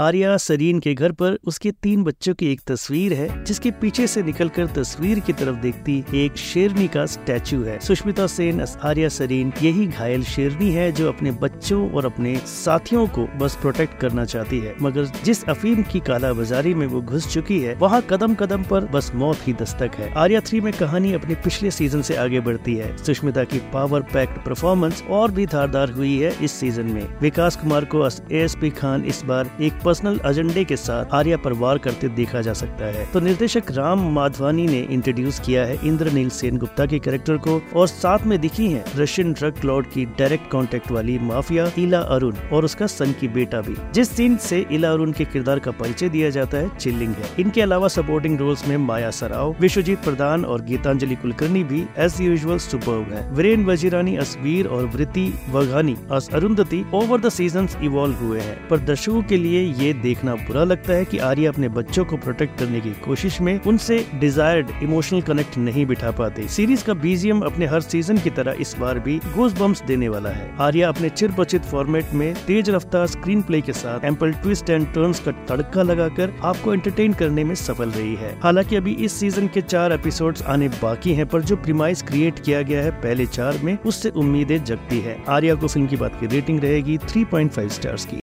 आर्या सरीन के घर पर उसके तीन बच्चों की एक तस्वीर है, जिसके पीछे से निकलकर तस्वीर की तरफ़ देखती एक शेरनी का स्टैचू है। सुष्मिता सेन आर्या सरीन, यही घायल शेरनी है जो अपने बच्चों और अपने साथियों को बस प्रोटेक्ट करना चाहती है। मगर जिस अफीम की काला बाजारी में वो घुस चुकी है, वहाँ कदम कदम पर बस मौत ही दस्तक है। आर्या थ्री में कहानी अपने पिछले सीज़न से आगे बढ़ती है। सुष्मिता की पावर पैक्ड परफॉर्मेंस और भी धारदार हुई है इस सीज़न में। विकास कुमार को एस पी खान इस बार एक पर्सनल एजेंडे के साथ आर्या पर वार करते देखा जा सकता है। तो निर्देशक राम माधवानी ने इंट्रोड्यूस किया है इंद्रनील सेन गुप्ता के कैरेक्टर को और साथ में दिखी है रशियन ड्रग लॉर्ड की डायरेक्ट कॉन्टेक्ट वाली माफिया इला अरुण और उसका सन की बेटा भी। जिस सीन से इला अरुण के किरदार का परिचय दिया जाता है, चिल्लिंग है। इनके अलावा सपोर्टिंग रोल्स में माया सराव, विश्वजीत प्रधान और गीतांजलि कुलकर्णी भी एज यूजल सुपर है। वीरेन वजीरानी, असवीर और Vritti Vaghani Arundhati over the season evolve हुए हैं। पर दर्शकों के लिए ये देखना बुरा लगता है कि आर्या अपने बच्चों को प्रोटेक्ट करने की कोशिश में उनसे डिजायर्ड इमोशनल कनेक्ट नहीं बिठा पाते। सीरीज़ का बीजीएम अपने हर सीज़न की तरह इस बार भी गोस बम्स देने वाला है। आर्या अपने चिर बचित फॉर्मेट में तेज रफ्तार स्क्रीन प्ले के साथ एम्पल ट्विस्ट एंड टर्न्स का तड़का लगाकर आपको एंटरटेन करने में सफल रही है। हालाँकि अभी इस सीज़न के चार एपिसोड आने बाकी है, पर जो प्रीमाइस क्रिएट किया गया है पहले चार में, उससे उम्मीदें जगती है। आर्या को फ़िल्म की बात की रेटिंग रहेगी 3.5 स्टार्स की।